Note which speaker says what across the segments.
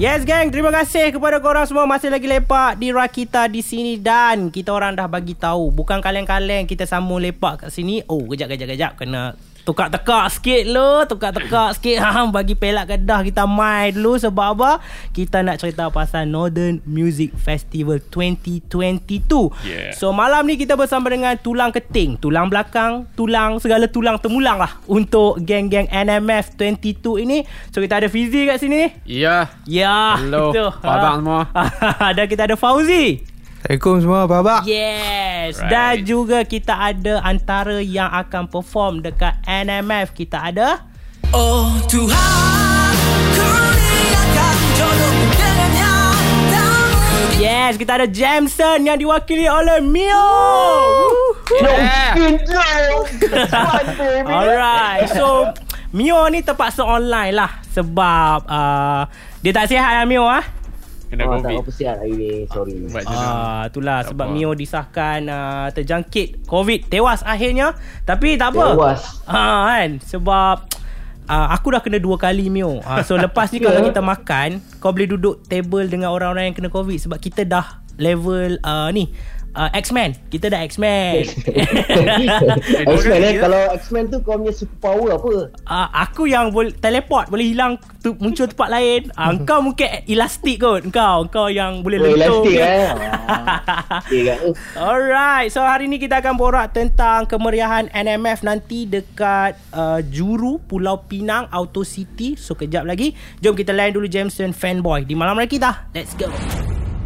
Speaker 1: Yes gang, terima kasih kepada korang semua. Masih lagi lepak di Rakita di sini. Dan kita orang dah bagi tahu. Bukan kaleng-kaleng. Kita sambung lepak kat sini. Oh, kejap kejap kejap. Kena tukar-tekak sikit lo, tukar-tekak sikit ha bagi pelak kedah kita main dulu sebab apa? Kita nak cerita pasal Northern Music Festival 2022.
Speaker 2: Yeah.
Speaker 1: So malam ni kita bersama dengan tulang keting, tulang belakang, tulang segala tulang temulang lah untuk geng-geng NMF 22 ini. So kita ada Fizi kat sini.
Speaker 2: Ya.
Speaker 1: Ya.
Speaker 2: Hello,
Speaker 1: itu.
Speaker 2: apa abang semua?
Speaker 1: Dan kita ada Fauzi.
Speaker 3: Assalamualaikum semua, apa khabar?
Speaker 1: Yes.
Speaker 2: Right.
Speaker 1: Dan juga kita ada antara yang akan perform dekat NMF. Kita ada
Speaker 4: Oh Tuhan kurniakan dengannya
Speaker 1: Yes, kita ada Jameson yang diwakili oleh Mio.
Speaker 2: Yeah.
Speaker 1: Alright. So Mio ni terpaksa online lah sebab uh, dia tak sihat lah Mio ah.
Speaker 2: Kena
Speaker 5: Oh, tak
Speaker 2: COVID.
Speaker 5: apa sihat hari ni. Sorry.
Speaker 2: Lah.
Speaker 1: Ah, itulah
Speaker 2: Tak
Speaker 1: sebab
Speaker 2: apa.
Speaker 1: Mio disahkan uh, terjangkit COVID, tewas akhirnya. Tapi tak apa.
Speaker 5: Tewas.
Speaker 1: Ha kan sebab uh, aku dah kena dua kali Mio. Uh, so lepas ni kalau kita makan, kau boleh duduk table dengan orang-orang yang kena COVID sebab kita dah level uh, ni uh, X-Men. Kita dah X-Men.
Speaker 5: X-Men eh. Kalau X-Men tu kau punya superpower apa?
Speaker 1: uh, aku yang boleh teleport, boleh hilang tu, muncul tempat lain. Uh, kau mungkin elastik kot. Kau, kau yang boleh
Speaker 5: Oh,
Speaker 1: lentur.
Speaker 5: elastik eh. Ah. Uh,
Speaker 1: Alright, so hari ni kita akan borak tentang kemeriahan NMF nanti dekat uh, Juru Pulau Pinang Auto City. So kejap lagi, jom kita layan dulu Jameson Fanboy di malam hari kita. Let's go.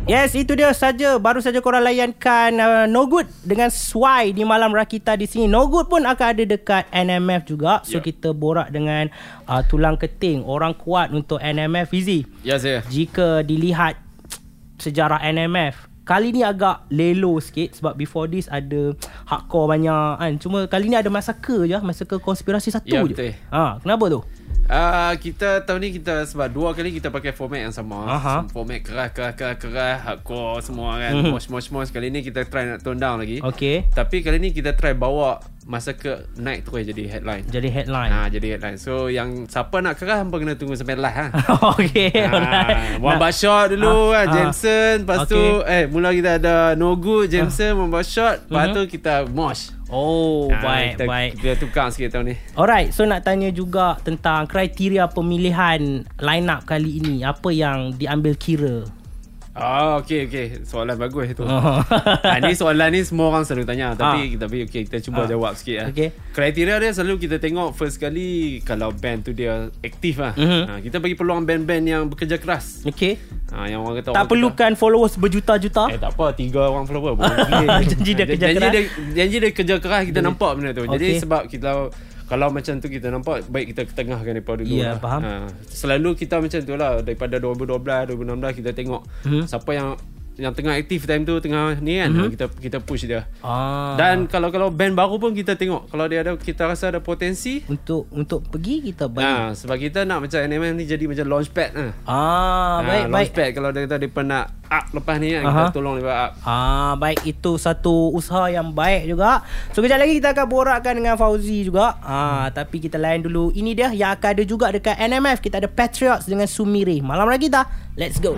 Speaker 1: Yes, itu dia saja. Baru saja korang layankan uh, No Good dengan Swai di malam rakita di sini. No Good pun akan ada dekat NMF juga. So
Speaker 2: Ya.
Speaker 1: kita borak dengan uh, tulang keting, orang kuat untuk NMF Fizi.
Speaker 2: Ya saya.
Speaker 1: Jika dilihat sejarah NMF Kali ni agak lelo sikit Sebab before this ada hardcore banyak kan Cuma kali ni ada massacre je Massacre konspirasi satu
Speaker 2: Ya,
Speaker 1: je
Speaker 2: betul.
Speaker 1: ha, Kenapa tu?
Speaker 2: Uh, kita tahun ni kita sebab dua kali kita pakai format yang sama.
Speaker 1: Aha.
Speaker 2: Format keras keras keras keras hardcore semua kan.
Speaker 1: Mhm.
Speaker 2: Mosh mosh mosh kali ni kita try nak tone down lagi.
Speaker 1: Okay
Speaker 2: Tapi kali ni kita try bawa masa ke naik terus jadi headline.
Speaker 1: Jadi headline
Speaker 2: Ha jadi headline. So yang siapa nak keras hampa kena tunggu sampai live ha.
Speaker 1: Okay
Speaker 2: Ha,
Speaker 1: Nak-
Speaker 2: Wan Bashot dulu
Speaker 1: Ah,
Speaker 2: kan
Speaker 1: ah.
Speaker 2: Jameson Lepas
Speaker 1: Okay.
Speaker 2: tu Eh mula kita ada No Good Jameson Wan Bashot Lepas
Speaker 1: Mhm.
Speaker 2: tu kita Mosh
Speaker 1: Oh
Speaker 2: Ha,
Speaker 1: baik
Speaker 2: kita,
Speaker 1: baik
Speaker 2: Kita tukar sikit tahun ni
Speaker 1: Alright so nak tanya juga Tentang kriteria pemilihan Line up kali ini Apa yang diambil kira
Speaker 2: Oh okay okay Soalan bagus
Speaker 1: Oh.
Speaker 2: ha, Ni soalan ni semua orang selalu tanya Tapi
Speaker 1: Ah.
Speaker 2: tapi okay, kita cuba
Speaker 1: Ah.
Speaker 2: jawab sikit lah
Speaker 1: Okay.
Speaker 2: Kriteria dia selalu kita tengok First kali Kalau band tu dia aktif lah
Speaker 1: Mhm.
Speaker 2: ha, Kita bagi peluang band-band yang bekerja keras
Speaker 1: Okay
Speaker 2: ha, Yang orang kata
Speaker 1: Tak
Speaker 2: orang
Speaker 1: perlukan followers berjuta-juta
Speaker 2: Eh tak apa Tiga orang follower boleh.
Speaker 1: Janji dia kerja
Speaker 2: janji
Speaker 1: keras.
Speaker 2: Dia, janji dia kerja keras Kita nampak benda tu Jadi
Speaker 1: Okey.
Speaker 2: sebab kita Kalau macam tu kita nampak Baik kita ketengahkan daripada dulu
Speaker 1: Ya,
Speaker 2: lah.
Speaker 1: faham.
Speaker 2: Ha, Selalu kita macam tu lah Daripada 2012 2016 Kita tengok
Speaker 1: Mhm.
Speaker 2: Siapa yang Yang tengah aktif time tu Tengah ni kan
Speaker 1: Mhm.
Speaker 2: ha, Kita kita push dia
Speaker 1: ah.
Speaker 2: Dan kalau kalau band baru pun kita tengok Kalau dia ada Kita rasa ada potensi
Speaker 1: Untuk untuk pergi kita bagi
Speaker 2: Ha, sebab kita nak macam NMM ni jadi macam launchpad ha.
Speaker 1: Ah, baik
Speaker 2: ha,
Speaker 1: baik.
Speaker 2: launchpad kalau dia kata dia nak up lepas ni kan
Speaker 1: Aha.
Speaker 2: kita tolong dia up.
Speaker 1: Ah, baik itu satu usaha yang baik juga. So kejap lagi kita akan borakkan dengan Fauzi juga. Ah, tapi kita layan dulu. Ini dia yang akan ada juga dekat NMF. Kita ada Patriots dengan Sumire. Malam lagi kita. Let's go.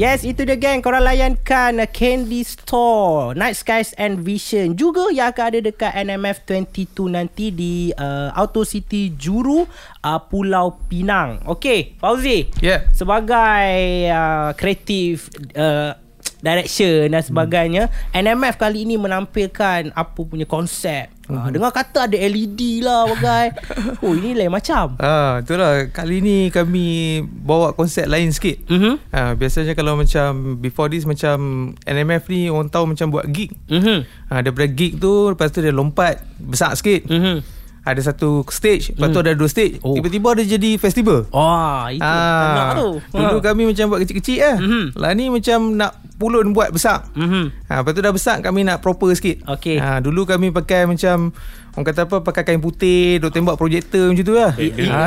Speaker 1: Yes, itu dia geng. Korang layankan Candy Store, Night Skies and Vision. Juga yang akan ada dekat NMF 22 nanti di uh, Auto City Juru, uh, Pulau Pinang. Okay, Fauzi.
Speaker 3: Ya.
Speaker 1: Sebagai uh, kreatif uh, direction dan sebagainya NMF kali ini menampilkan apa punya konsep uh, dengar kata ada LED lah bagai oh ini lain macam
Speaker 3: Ah, itulah kali ni kami bawa konsep lain sikit.
Speaker 1: Mhm.
Speaker 3: Ah, biasanya kalau macam before this macam NMF ni orang tahu macam buat gig.
Speaker 1: Mhm.
Speaker 3: Ah, daripada gig tu lepas tu dia lompat besar sikit.
Speaker 1: Mhm.
Speaker 3: Ada satu stage, lepas tu ada dua stage.
Speaker 1: Oh.
Speaker 3: Tiba-tiba dia jadi festival.
Speaker 1: Wah, itu ah, tu.
Speaker 3: Dulu kami macam buat kecil-kecil lah.
Speaker 1: Mhm.
Speaker 3: Lah ni macam nak pulun buat besar.
Speaker 1: Mhm.
Speaker 3: Ha, lepas tu dah besar kami nak proper sikit.
Speaker 1: Okey.
Speaker 3: Ha, dulu kami pakai macam Orang kata apa Pakai kain putih Duk tembak projektor macam tu lah
Speaker 2: Banner,
Speaker 3: Ah.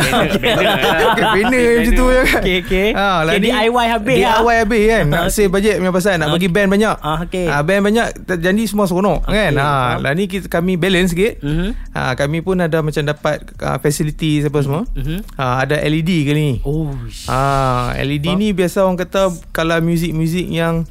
Speaker 2: banner, lah.
Speaker 3: Macam tu kan
Speaker 1: Okey, okey.
Speaker 3: ha, lah
Speaker 1: Okey,
Speaker 3: ni
Speaker 1: DIY habis lah.
Speaker 3: DIY habis kan Nak save budget punya pasal Nak bagi band banyak
Speaker 1: Ah, okey.
Speaker 3: Ah, Band banyak t- Jadi semua seronok kan ha. Lah ni kita, kami balance sikit
Speaker 1: Mhm.
Speaker 3: ha, Kami pun ada macam dapat uh, Facilities apa semua
Speaker 1: Mhm.
Speaker 3: ha, Ada LED kali ni
Speaker 1: Oh,
Speaker 3: Ah, LED ni biasa orang kata kalau muzik-muzik yang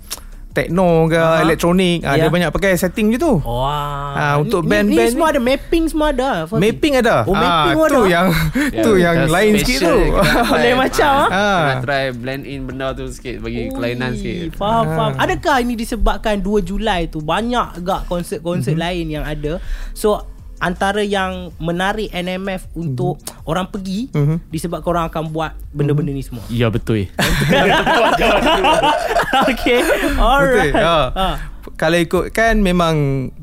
Speaker 3: techno ke
Speaker 1: Aha.
Speaker 3: elektronik ah,
Speaker 1: Ya.
Speaker 3: dia banyak pakai setting je tu.
Speaker 1: Wah.
Speaker 3: Ah, untuk
Speaker 1: Ni-
Speaker 3: band-band
Speaker 1: ni,
Speaker 3: ni-
Speaker 1: semua ada mapping semua ada.
Speaker 3: Mapping ada.
Speaker 1: Oh, mapping
Speaker 3: ah,
Speaker 1: pun
Speaker 3: tu
Speaker 1: ada.
Speaker 3: yang
Speaker 2: Ya,
Speaker 3: tu yang lain sikit tu.
Speaker 1: Lain macam, ah.
Speaker 3: Ah.
Speaker 2: Kena try blend in benda tu sikit Bagi kelainan
Speaker 1: Ui,
Speaker 2: sikit
Speaker 1: Faham,
Speaker 3: Ah.
Speaker 1: faham. Adakah ini disebabkan 2 Julai tu banyak agak konsert-konsert
Speaker 3: Mhm.
Speaker 1: lain yang ada. So antara yang menarik NMF untuk orang pergi
Speaker 3: Mhm.
Speaker 1: disebabkan orang akan buat benda-benda ni semua.
Speaker 2: Ya betul
Speaker 1: okay. Alright.
Speaker 3: Betul. Ha.
Speaker 1: Ha.
Speaker 3: Kalau ikutkan memang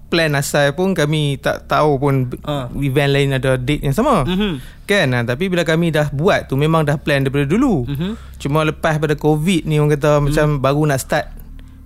Speaker 3: plan asal pun kami tak tahu pun
Speaker 1: Ah.
Speaker 3: event lain ada date yang sama.
Speaker 1: Mhm.
Speaker 3: Kan ha, tapi bila kami dah buat tu memang dah plan daripada dulu.
Speaker 1: Mhm.
Speaker 3: Cuma lepas pada covid ni orang kata macam baru nak start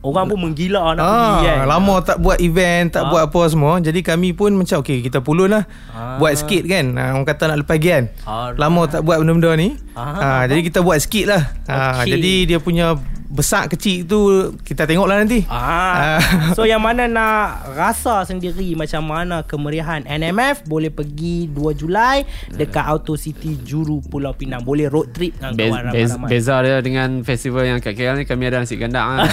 Speaker 1: Orang pun menggila nak pergi kan.
Speaker 3: Ah, lama tak buat event, tak
Speaker 1: Ah.
Speaker 3: buat apa semua. Jadi kami pun macam okey kita pulun lah.
Speaker 1: Ah.
Speaker 3: Buat sikit kan. Ah, orang kata nak lepas gian.
Speaker 1: Alright.
Speaker 3: Lama tak buat benda-benda ni.
Speaker 1: Ah.
Speaker 3: Ah, jadi kita buat sikit lah. Ah,
Speaker 1: Okey.
Speaker 3: jadi dia punya besar kecil tu kita tengok lah nanti.
Speaker 1: Ah.
Speaker 3: Ah.
Speaker 1: So yang mana nak rasa sendiri macam mana kemeriahan NMF boleh pergi 2 Julai dekat Auto City Juru Pulau Pinang. Boleh road trip dengan
Speaker 2: Be-
Speaker 1: kawan
Speaker 2: be-
Speaker 1: ramai-ramai.
Speaker 2: Beza dia dengan festival yang kat KL ni Kami ada nasi gandak lah.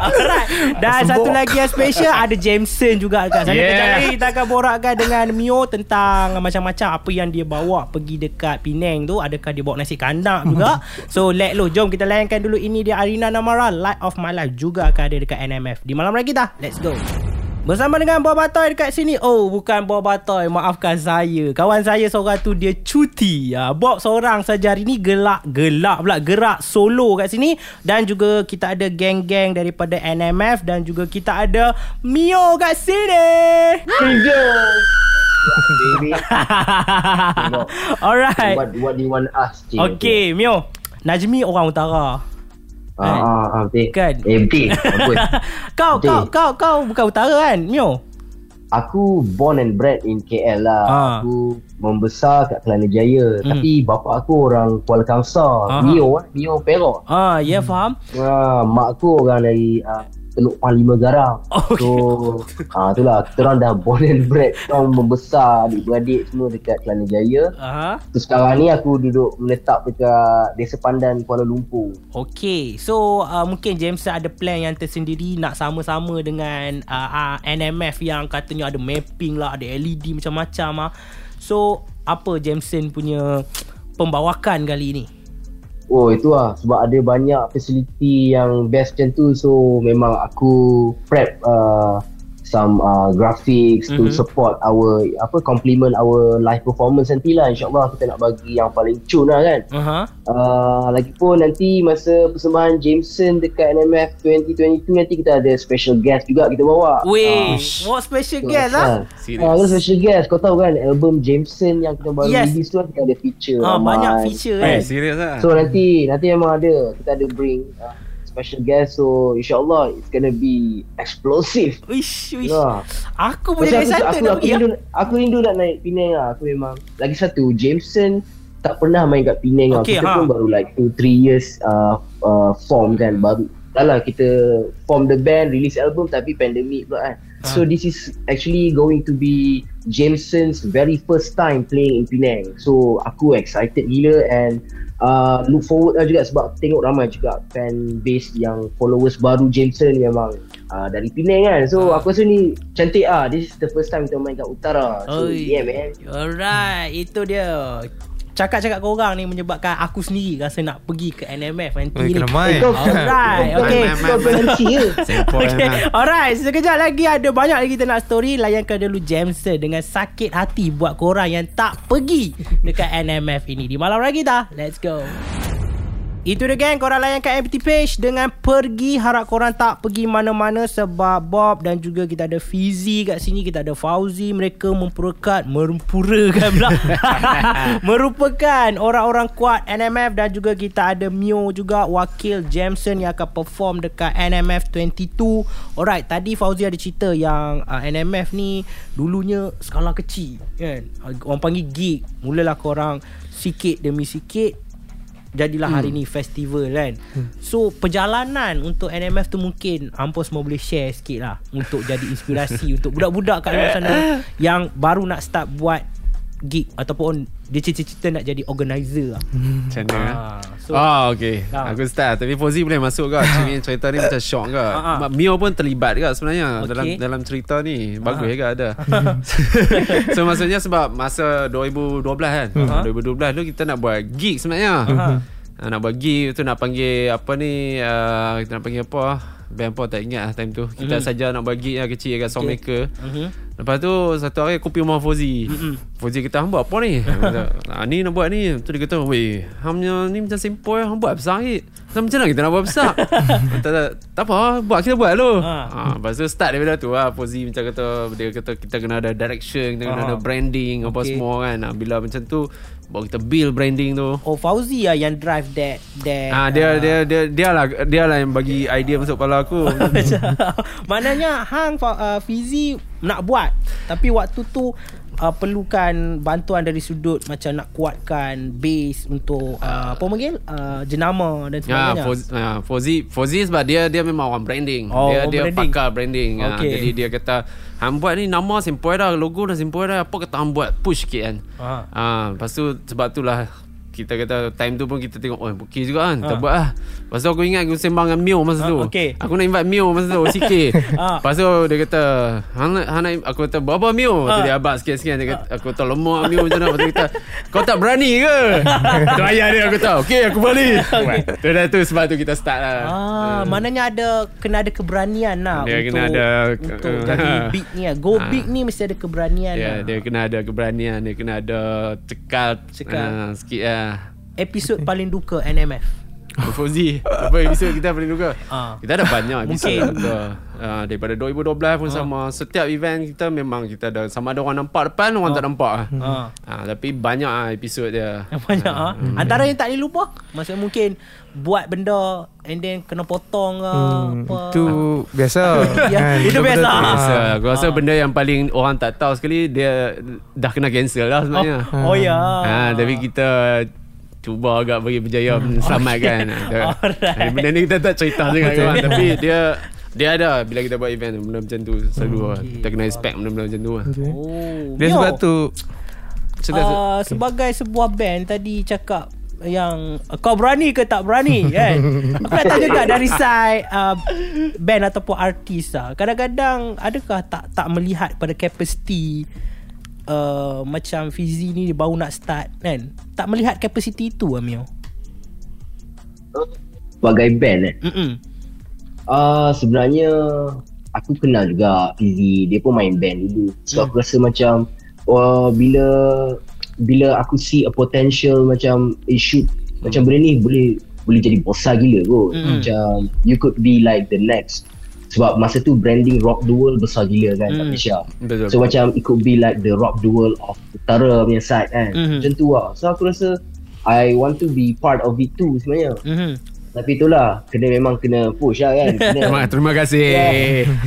Speaker 1: Alright. Dan satu lagi yang special ada Jameson juga dekat sana.
Speaker 2: Yeah.
Speaker 1: Kejap lagi kita akan borakkan dengan Mio tentang macam-macam apa yang dia bawa pergi dekat Penang tu. Adakah dia bawa nasi kandang juga. So let lo jom kita layankan dulu ini dia Arina Namara Light of My Life juga akan ada dekat NMF. Di malam lagi dah. Let's go. Bersama dengan Bob Batoy dekat sini Oh bukan Bob Batoy Maafkan saya Kawan saya seorang tu Dia cuti ya. Bob seorang saja hari ni Gelak Gelak pula Gerak solo kat sini Dan juga kita ada geng-geng Daripada NMF Dan juga kita ada Mio kat sini
Speaker 5: Baby.
Speaker 1: Alright
Speaker 5: What what do you want us?
Speaker 1: Okay Mio Najmi orang utara
Speaker 5: Ah, ah, ah, betul.
Speaker 1: Kan?
Speaker 5: Eh, betul.
Speaker 1: Kau
Speaker 5: Betul.
Speaker 1: kau kau kau bukan utara kan Mio
Speaker 5: Aku born and bred in KL lah.
Speaker 1: Ah.
Speaker 5: Aku membesar kat Kelana Jaya.
Speaker 1: Hmm.
Speaker 5: Tapi bapa aku orang Kuala Kangsar.
Speaker 1: Aha.
Speaker 5: Mio, eh. Mio Perak.
Speaker 1: Ah, ya faham
Speaker 5: Ah, mak aku orang dari uh, Teluk Panglima Garang.
Speaker 1: Okay.
Speaker 5: So, ah itulah. Kita orang dah born and bred. Kita orang membesar adik-beradik semua dekat Kelana Jaya.
Speaker 1: Aha.
Speaker 5: Terus sekarang ni aku duduk menetap dekat Desa Pandan Kuala Lumpur.
Speaker 1: Okay So uh, mungkin James ada plan yang tersendiri Nak sama-sama dengan uh, uh, NMF yang katanya ada mapping lah Ada LED macam-macam lah So apa Jameson punya pembawakan kali ni?
Speaker 5: Oh itu lah. Sebab ada banyak facility yang best macam tu. So memang aku prep uh, some uh, graphics mm-hmm. to
Speaker 1: Mhm.
Speaker 5: support our apa complement our live performance nanti lah insyaallah kita nak bagi yang paling cun lah kan
Speaker 1: Uh-huh.
Speaker 5: uh, lagipun nanti masa persembahan Jameson dekat NMF 2022 nanti kita ada special guest juga kita bawa
Speaker 1: Weh,
Speaker 5: Ah,
Speaker 1: what special
Speaker 5: tu
Speaker 1: guest lah?
Speaker 2: Serius.
Speaker 5: Ah, ada special guest Kau tahu kan Album Jameson Yang kita baru
Speaker 1: Yes.
Speaker 5: release tu kan, Kita ada feature
Speaker 1: Ah,
Speaker 5: ramai.
Speaker 1: banyak feature
Speaker 2: Eh,
Speaker 1: kan?
Speaker 2: serius lah.
Speaker 5: So nanti Nanti memang ada Kita ada bring uh, Special guest So insyaAllah It's gonna be Explosive
Speaker 1: Wish, wish.
Speaker 5: Ya.
Speaker 1: Aku punya
Speaker 5: aku,
Speaker 1: excited
Speaker 5: aku, aku, rindu,
Speaker 1: lah.
Speaker 5: aku rindu nak naik Penang lah Aku memang Lagi satu Jameson Tak pernah main kat Penang
Speaker 1: Okay,
Speaker 5: lah Kita
Speaker 1: ha.
Speaker 5: pun baru like 2-3 years uh, uh, Form kan Baru Dah lah kita Form the band Release album Tapi pandemic pula kan
Speaker 1: Ha.
Speaker 5: So this is actually going to be Jameson's very first time playing in Penang. So aku excited gila and uh, look forward lah juga sebab tengok ramai juga fan base yang followers baru Jameson memang uh, dari Penang kan. So
Speaker 1: Ah.
Speaker 5: aku rasa ni cantik ah. This is the first time kita main kat utara. So
Speaker 1: Oi.
Speaker 5: yeah man.
Speaker 1: Alright, itu dia. Cakap-cakap korang ni menyebabkan aku sendiri rasa nak pergi ke NMF nanti
Speaker 3: Oi,
Speaker 1: ni.
Speaker 3: kena main.
Speaker 5: kau
Speaker 1: Alright,
Speaker 5: kau-
Speaker 1: okay.
Speaker 5: Kau kau
Speaker 1: Okay. Alright, sekejap lagi ada banyak lagi kita nak story. Layankan dulu Jameson dengan sakit hati buat korang yang tak pergi dekat NMF ini. Di malam lagi dah. Let's go. Itu dia gang Korang layankan FBT page Dengan pergi Harap korang tak pergi mana-mana Sebab Bob Dan juga kita ada Fizi kat sini. Kita ada Fauzi. Mereka memperekat Mempurakan pula. Merupakan Orang-orang kuat NMF Dan juga kita ada Mio juga Wakil Jameson Yang akan perform Dekat NMF 22 Alright Tadi Fauzi ada cerita Yang uh, NMF ni Dulunya Skala kecil Kan? Orang panggil gig. Mulalah korang Sikit demi sikit jadilah hari ni festival kan. So perjalanan untuk NMF tu mungkin hampa semua boleh share sikit lah untuk jadi inspirasi untuk budak-budak kat luar sana yang baru nak start buat gig ataupun dia cita-cita nak jadi organizer lah.
Speaker 2: Macam mana ah.
Speaker 1: Ah, so
Speaker 2: Ah okay
Speaker 1: Ah.
Speaker 2: Aku start Tapi Fauzi boleh masuk ke Cerita, cerita ni macam shock ke
Speaker 1: Ah, ah.
Speaker 2: Mio pun terlibat ke sebenarnya
Speaker 1: Okey.
Speaker 2: Dalam dalam cerita ni Bagus
Speaker 1: Ah.
Speaker 2: juga ada So maksudnya sebab Masa 2012 kan
Speaker 1: Ah.
Speaker 2: 2012 tu kita nak buat gig sebenarnya
Speaker 1: Ah.
Speaker 2: Ah, Nak buat gig tu nak panggil Apa ni uh, Kita nak panggil apa Band apa tak ingat lah time tu Kita saja nak buat gig lah kecil kat Soundmaker
Speaker 1: Mhm.
Speaker 2: Lepas tu satu hari aku pergi rumah Fauzi.
Speaker 1: Mm-mm.
Speaker 2: Fauzi kata hang buat apa ni? Ah, ni nak buat ni. Tu dia kata, "Weh, hamnya ni macam simple hang buat besar sikit." Macam macam mana kita nak buat besar? Kata, tak, tak apa, buat kita buat dulu.
Speaker 1: Ha.
Speaker 2: Ha. lepas tu start daripada tu lah. Fauzi macam kata, dia kata kita kena ada direction, kita kena
Speaker 1: Ha.
Speaker 2: ada branding, apa semua kan. Ah, bila macam tu, baru kita build branding tu.
Speaker 1: Oh Fauzi lah yang drive that that
Speaker 2: Ah dia dia dia dia lah dia lah yang bagi idea masuk kepala aku.
Speaker 1: Maknanya hang uh, Fizi nak buat tapi waktu tu uh, perlukan bantuan dari sudut macam nak kuatkan base untuk uh, apa panggil uh, jenama dan
Speaker 2: Ya,
Speaker 1: sebagainya.
Speaker 2: Ya, Fauzi, Fauzi sebab dia dia memang orang branding.
Speaker 1: Oh,
Speaker 2: dia dia
Speaker 1: branding.
Speaker 2: pakar branding. Okay.
Speaker 1: Okey.
Speaker 2: jadi dia kata, "Hang buat ni nama simple dah, logo dah simple dah. Apa kata hang buat push sikit kan?"
Speaker 1: Ha.
Speaker 2: Ha, lepas tu sebab itulah kita kata time tu pun kita tengok oh okey juga kan kita
Speaker 1: Ha.
Speaker 2: buat lah lepas tu aku ingat aku sembang dengan Mio masa
Speaker 1: Ha,
Speaker 2: tu
Speaker 1: okey.
Speaker 2: aku nak invite Mio masa tu sikit
Speaker 1: Ha.
Speaker 2: lepas tu dia kata hang hang aku kata berapa Mio
Speaker 1: Ha.
Speaker 2: tu dia abang sikit-sikit dia kata, aku kata lemak Mio macam mana lepas tu dia kata kau tak berani ke tu ayah dia aku kata okey aku berani tu dah tu sebab tu kita start lah
Speaker 1: Ah, maknanya ada kena ada keberanian lah
Speaker 2: Dia
Speaker 1: untuk
Speaker 2: kena ada-
Speaker 1: untuk
Speaker 2: uh,
Speaker 1: jadi big ni lah. Go
Speaker 2: Ah.
Speaker 1: big ni mesti ada keberanian
Speaker 2: dia,
Speaker 1: lah.
Speaker 2: dia kena ada keberanian dia kena ada cekal
Speaker 1: Cekal.
Speaker 2: ah, sikit lah
Speaker 1: Episod paling duka NMF.
Speaker 2: Fauzi Apa episod kita paling duka
Speaker 1: Ah.
Speaker 2: Kita ada banyak episod
Speaker 1: Mungkin.
Speaker 2: duka uh, Daripada 2012 pun sama Setiap event kita memang kita ada Sama ada orang nampak depan Orang tak nampak
Speaker 1: Ah.
Speaker 2: Ah, Tapi banyak lah episod dia
Speaker 1: banyak ah. Antara yang tak boleh lupa Maksudnya mungkin Buat benda And then kena potong ke
Speaker 3: Hmm,
Speaker 1: apa
Speaker 3: itu biasa.
Speaker 1: Ya,
Speaker 3: kan?
Speaker 1: itu biasa.
Speaker 2: Biasa Aku rasa
Speaker 1: Ah.
Speaker 2: benda yang paling Orang tak tahu sekali Dia dah kena cancel lah sebenarnya
Speaker 1: Oh, oh ya
Speaker 2: Ha, tapi kita cuba agak bagi berjaya selamatkan.
Speaker 1: Alright.
Speaker 2: Benda ni kita tak cerita sangat
Speaker 3: Betul.
Speaker 2: kawan tapi dia dia ada bila kita buat event benda macam tu selalu lah.
Speaker 1: Okay.
Speaker 2: kita kena expect benda-benda macam tu lah.
Speaker 3: Okay.
Speaker 1: Oh
Speaker 3: Dia
Speaker 1: Mio,
Speaker 3: sebab tu
Speaker 1: uh, Sebagai sebuah band Tadi cakap yang kau berani ke tak berani kan aku nak tanya juga dari side uh, band ataupun artis lah kadang-kadang adakah tak tak melihat pada capacity uh, macam Fizi ni dia baru nak start kan tak melihat capacity tu Amio
Speaker 5: Sebagai band eh.
Speaker 1: Mm-mm.
Speaker 5: Uh, sebenarnya aku kenal juga Fizi. Dia pun main band dulu. So
Speaker 1: Hmm.
Speaker 5: aku rasa macam uh, bila bila aku see a potential macam it should macam benda ni boleh boleh jadi besar gila kot.
Speaker 1: Hmm.
Speaker 5: Macam you could be like the next sebab masa tu branding rock world besar gila kan kat
Speaker 1: Hmm.
Speaker 5: Malaysia.
Speaker 2: Betul.
Speaker 5: So macam it could be like the rock world of utara punya side kan.
Speaker 1: Mhm.
Speaker 5: Macam tu lah. So aku rasa I want to be part of it too sebenarnya.
Speaker 1: Mhm.
Speaker 5: Tapi itulah kena memang kena push lah kan. Kena
Speaker 2: Terima, terima kasih.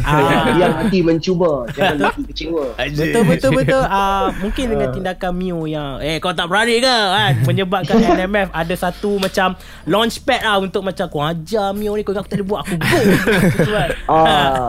Speaker 1: Ah.
Speaker 5: yang hati mencuba Jangan hati kecewa
Speaker 1: Betul betul betul uh, Mungkin dengan tindakan Mio yang Eh kau tak berani ke kan Menyebabkan NMF Ada satu macam Launchpad lah Untuk macam Kau ajar Mio ni Kau ingat aku tak boleh buat Aku go kan
Speaker 5: Ah.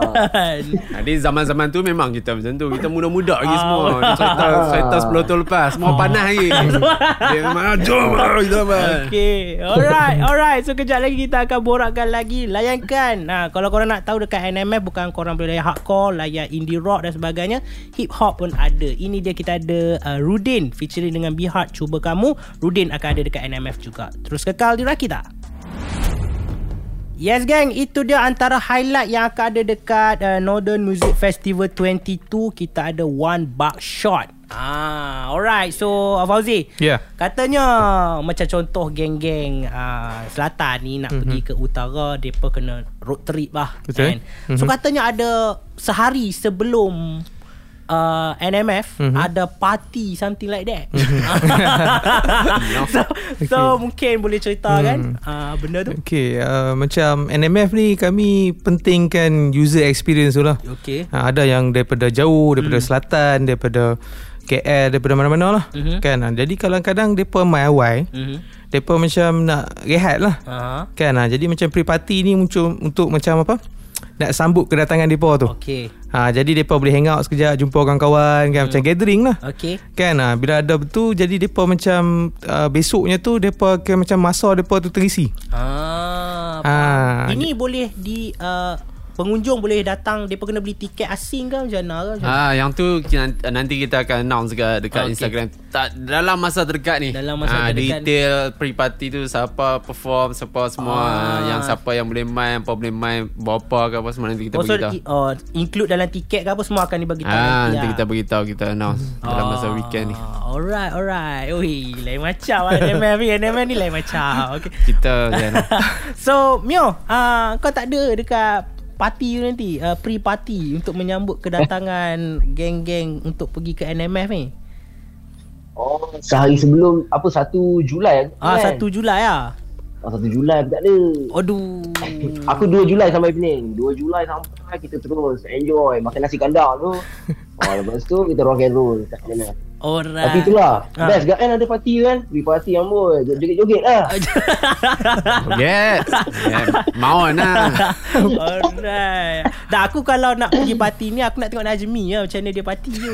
Speaker 2: Jadi zaman-zaman tu memang kita macam tu. Kita muda-muda lagi
Speaker 1: Ah.
Speaker 2: semua. Cerita, cerita 10 tahun lepas. Semua panas lagi. Dia memang, "Ah, jom kita.
Speaker 1: Okay Alright Alright So kejap lagi kita akan borakkan lagi. Layankan. Nah, Kalau korang nak tahu Dekat NMF Bukan korang boleh layan hardcore Layan indie rock dan sebagainya Hip hop pun ada. Ini dia kita ada uh, Rudin Featuring dengan Bihard Cuba Kamu. Rudin akan ada dekat NMF juga. Terus kekal di Rakita. Yes gang, itu dia antara highlight yang akan ada dekat uh, Northern Music Festival 22. Kita ada One Buck Shot. Ah, alright. So uh, Fauzi,
Speaker 3: Ya.
Speaker 1: katanya macam contoh geng-geng uh, selatan ni nak mm-hmm. pergi ke utara, depa kena road trip lah.
Speaker 3: Betul.
Speaker 1: Kan? So katanya ada sehari sebelum uh, NMF mm-hmm. ada party something like that. so, so mungkin boleh cerita kan uh, benda tu.
Speaker 3: Okay, uh, macam NMF ni kami pentingkan user experience tu lah.
Speaker 1: Okay.
Speaker 3: Ha, ada yang daripada jauh, daripada hmm. selatan, daripada KL, daripada mana-mana lah.
Speaker 1: Mhm.
Speaker 3: Kan? Ha, jadi kadang-kadang mereka main awal,
Speaker 1: Mhm.
Speaker 3: mereka macam nak rehat lah.
Speaker 1: Uh-huh.
Speaker 3: Kan? Ha, jadi macam pre-party ni muncul untuk macam apa? Nak sambut kedatangan mereka tu.
Speaker 1: Okay.
Speaker 3: Ha, jadi mereka boleh hang out sekejap, jumpa kawan-kawan kan? Macam gathering lah.
Speaker 1: Okay.
Speaker 3: Kan ha, bila ada betul jadi depa macam uh, besoknya tu depa ke macam masa depa tu terisi.
Speaker 1: Ah,
Speaker 3: Ah,
Speaker 1: Ini boleh di uh, pengunjung boleh datang depa kena beli tiket asing ke macam mana ke?
Speaker 2: Ah, yang tu nanti kita akan announce dekat dekat
Speaker 1: Okay.
Speaker 2: Instagram. Tak dalam masa terdekat ni.
Speaker 1: Dalam masa
Speaker 2: ah,
Speaker 1: terdekat ni.
Speaker 2: detail pre-party tu siapa perform, siapa semua,
Speaker 1: Ah.
Speaker 2: ah. yang siapa yang boleh main, apa boleh main, berapa ke apa semua nanti kita
Speaker 1: Oh, so,
Speaker 2: beritahu.
Speaker 1: i- oh, include dalam tiket ke apa semua akan dibagi tahu
Speaker 2: Ah,
Speaker 1: nanti
Speaker 2: nanti
Speaker 1: lah.
Speaker 2: kita beritahu kita announce dalam masa weekend ni.
Speaker 1: Ah, Alright, alright. Ui, lain macam lah NMF ni. NMF ni lain macam. Okay.
Speaker 2: Kita jangan
Speaker 1: So, Mio, uh, kau tak ada dekat party tu nanti, uh, pre-party untuk menyambut kedatangan geng-geng untuk pergi ke NMF ni?
Speaker 5: Oh, sehari sebelum apa 1 Julai
Speaker 1: Ah,
Speaker 5: kan?
Speaker 1: 1 Julai lah.
Speaker 5: Oh, 1 Julai tak ada.
Speaker 1: Aduh.
Speaker 5: Aku 2 Julai sampai Pening. 2 Julai sampai kita terus enjoy makan nasi kandar tu. Oh, lepas tu kita rock and roll kat sana.
Speaker 1: Alright.
Speaker 5: Tapi itulah,
Speaker 1: Ah.
Speaker 5: best kan ada party kan? Pergi party yang boy, joget-joget lah.
Speaker 2: Yes. yeah. Mau lah.
Speaker 1: Alright. Dah aku kalau nak pergi party ni aku nak tengok Najmi lah macam mana dia party tu.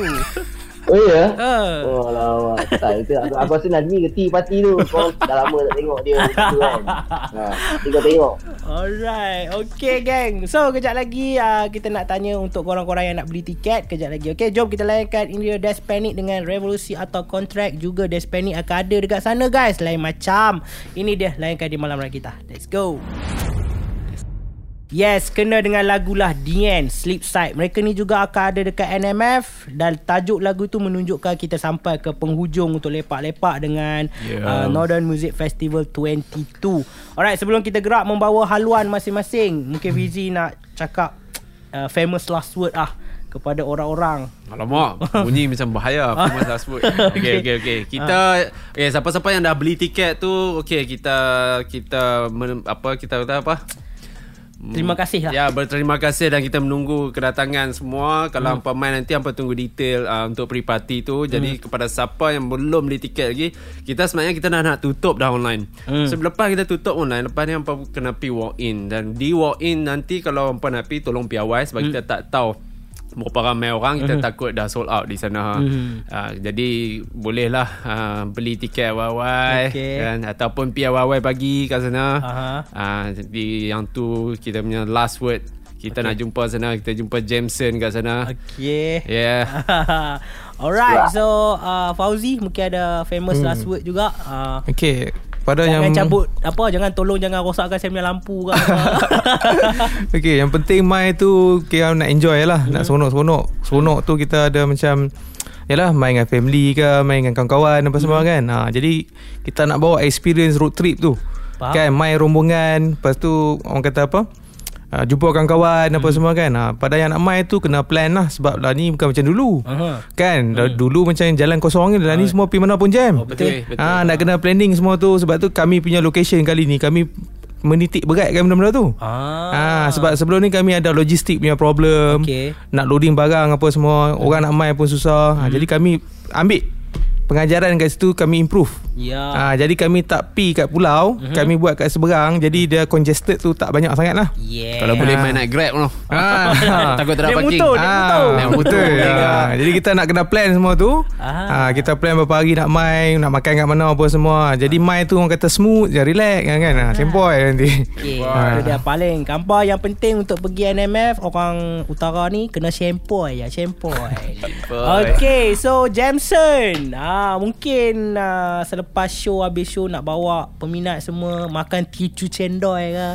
Speaker 5: Oh ya?
Speaker 1: Uh.
Speaker 5: Oh lama. Tak, itu aku, aku rasa Najmi reti party tu. Kau dah lama tak tengok dia tu kan. Ha, kau tengok.
Speaker 1: Alright. Okay gang. So kejap lagi uh, kita nak tanya untuk korang-korang yang nak beli tiket kejap lagi. Okay jom kita layankan India Death Panic dengan revolusi atau kontrak juga Death Panic akan ada dekat sana guys. Lain macam. Ini dia layankan di malam raya kita. Let's go. Yes, kena dengan lagulah The End, Sleep Side. Mereka ni juga akan ada dekat NMF dan tajuk lagu tu menunjukkan kita sampai ke penghujung untuk lepak-lepak dengan
Speaker 2: Yeah.
Speaker 1: uh, Northern Music Festival 22. Alright, sebelum kita gerak membawa haluan masing-masing, mungkin Fizi nak cakap uh, famous last word ah kepada orang-orang.
Speaker 2: Alamak, bunyi macam bahaya Famous last word. Okay, okay, okay. Kita okay, siapa-siapa yang dah beli tiket tu, okay, kita kita men, apa kita kata apa?
Speaker 1: Terima kasih lah.
Speaker 2: Ya, berterima kasih dan kita menunggu kedatangan semua. Kalau hmm. hampa main nanti hampa tunggu detail uh, untuk pre-party tu. Jadi kepada siapa yang belum beli tiket lagi, kita sebenarnya kita dah nak tutup dah online.
Speaker 1: Hmm.
Speaker 2: So lepas kita tutup online, lepas ni hampa kena pi walk in dan di walk in nanti kalau hampa nak pi tolong piawai sebab kita tak tahu berapa ramai orang kita takut dah sold out di sana.
Speaker 1: Mhm.
Speaker 2: Uh, jadi bolehlah uh, beli tiket awal-awal
Speaker 1: Okey.
Speaker 2: kan ataupun pi awal-awal pagi kat sana.
Speaker 1: Aha.
Speaker 2: Ah, jadi yang tu kita punya last word. Kita okay. nak jumpa sana, kita jumpa Jameson kat sana. Okay.
Speaker 1: Okay.
Speaker 2: Yeah.
Speaker 1: Alright, so uh, Fauzi mungkin ada famous last word juga. Uh,
Speaker 3: Okay. Pada
Speaker 1: jangan
Speaker 3: yang
Speaker 1: cabut apa jangan tolong jangan rosakkan saya punya lampu ke apa.
Speaker 3: Okay yang penting main tu Kita nak enjoy lah Nak
Speaker 1: Hmm.
Speaker 3: seronok-seronok Seronok tu kita ada macam Yalah main dengan family ke Main dengan kawan-kawan Apa semua
Speaker 1: Hmm.
Speaker 3: kan ha, Jadi Kita nak bawa experience road trip tu
Speaker 1: Faham.
Speaker 3: Kan main rombongan Lepas tu Orang kata apa uh, Jumpa kawan-kawan Apa
Speaker 1: Hmm.
Speaker 3: semua kan ha, Pada yang nak main tu Kena plan lah Sebab lah ni bukan macam dulu
Speaker 1: Aha.
Speaker 3: Kan hmm. Dulu macam jalan kosong ni Dah ni semua pergi mana pun jam
Speaker 1: Oh, betul.
Speaker 2: Betul.
Speaker 3: Ah, nak kena planning semua tu sebab tu kami punya location kali ni kami menitik beratkan benda-benda tu.
Speaker 1: Ah.
Speaker 3: Ah, sebab sebelum ni kami ada logistik punya problem.
Speaker 1: Okey.
Speaker 3: Nak loading barang apa semua, orang nak main pun susah.
Speaker 1: Hmm.
Speaker 3: Ha, jadi kami ambil pengajaran kat situ kami improve.
Speaker 1: Ya.
Speaker 3: Ah, jadi kami tak pi kat pulau,
Speaker 1: Mhm.
Speaker 3: kami buat kat seberang. Jadi dia congested tu tak banyak sangat lah.
Speaker 1: Yeah.
Speaker 2: Kalau boleh main naik Grab tu.
Speaker 3: Ah,
Speaker 2: Takut tak ada parking.
Speaker 1: naik motor.
Speaker 3: Ah,
Speaker 2: Naik motor.
Speaker 3: betul. Ah, jadi kita nak kena plan semua tu.
Speaker 1: Ah.
Speaker 3: Ah. kita plan berapa hari nak main, nak makan kat mana apa semua. Jadi main tu orang kata smooth je, relax kan kan. Ah, sempoi nanti.
Speaker 1: Okay,
Speaker 3: Ah.
Speaker 1: itu dia paling Kampar yang penting untuk pergi NMF Orang utara ni kena sempoi ya Sempoi Okay so Jamson ah, Mungkin ah, selepas show Habis show nak bawa peminat semua Makan ticu cendol ke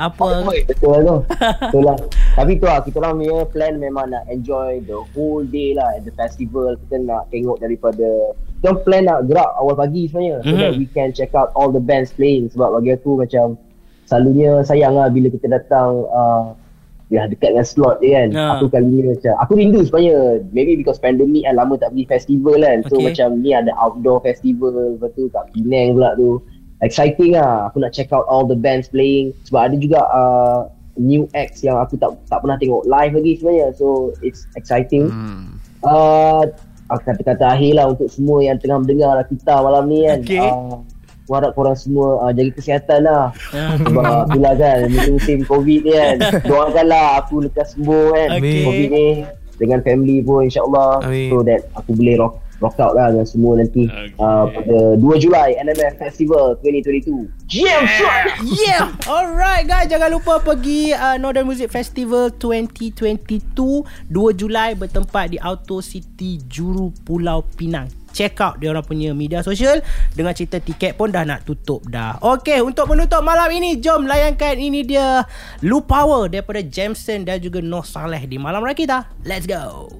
Speaker 1: Apa?
Speaker 5: Betul tu. Betul lah. Tapi tu lah, kita orang punya plan memang nak enjoy the whole day lah at the festival. Kita nak tengok daripada kita plan nak gerak awal pagi sebenarnya so
Speaker 1: Mhm.
Speaker 5: that we can check out all the bands playing sebab bagi aku macam selalunya sayang lah bila kita datang uh, ya dekat dengan slot je kan.
Speaker 1: Ha.
Speaker 5: aku kali ni macam aku rindu sebenarnya. Maybe because pandemic kan lama tak pergi festival kan. So
Speaker 1: Okay.
Speaker 5: macam ni ada outdoor festival lepas tu kat Penang pula tu. Exciting lah. Aku nak check out all the bands playing. Sebab ada juga uh, new acts yang aku tak tak pernah tengok live lagi sebenarnya. So it's exciting.
Speaker 2: Hmm.
Speaker 5: uh, kata-kata akhir lah untuk semua yang tengah mendengar kita malam ni kan.
Speaker 1: Okay.
Speaker 5: uh, aku harap korang semua uh, jaga kesihatan lah.
Speaker 1: Ah.
Speaker 5: sebab itulah kan musim-musim covid ni kan. Doakanlah aku lekas sembuh kan
Speaker 1: Okay.
Speaker 5: covid ni. Dengan family pun insyaAllah.
Speaker 3: Amin.
Speaker 5: so that aku boleh rock rock out lah dengan semua nanti uh, pada 2 Julai NMF Festival 2022 Jam yeah.
Speaker 1: Yeah. Alright guys Jangan lupa pergi uh, Northern Music Festival 2022 2 Julai Bertempat di Auto City Juru Pulau Pinang Check out dia orang punya media sosial. Dengan cerita tiket pun dah nak tutup dah. Okay untuk menutup malam ini Jom layankan. Ini dia Lu Power daripada Jameson dan juga Noh Saleh di Malam Rakita Let's go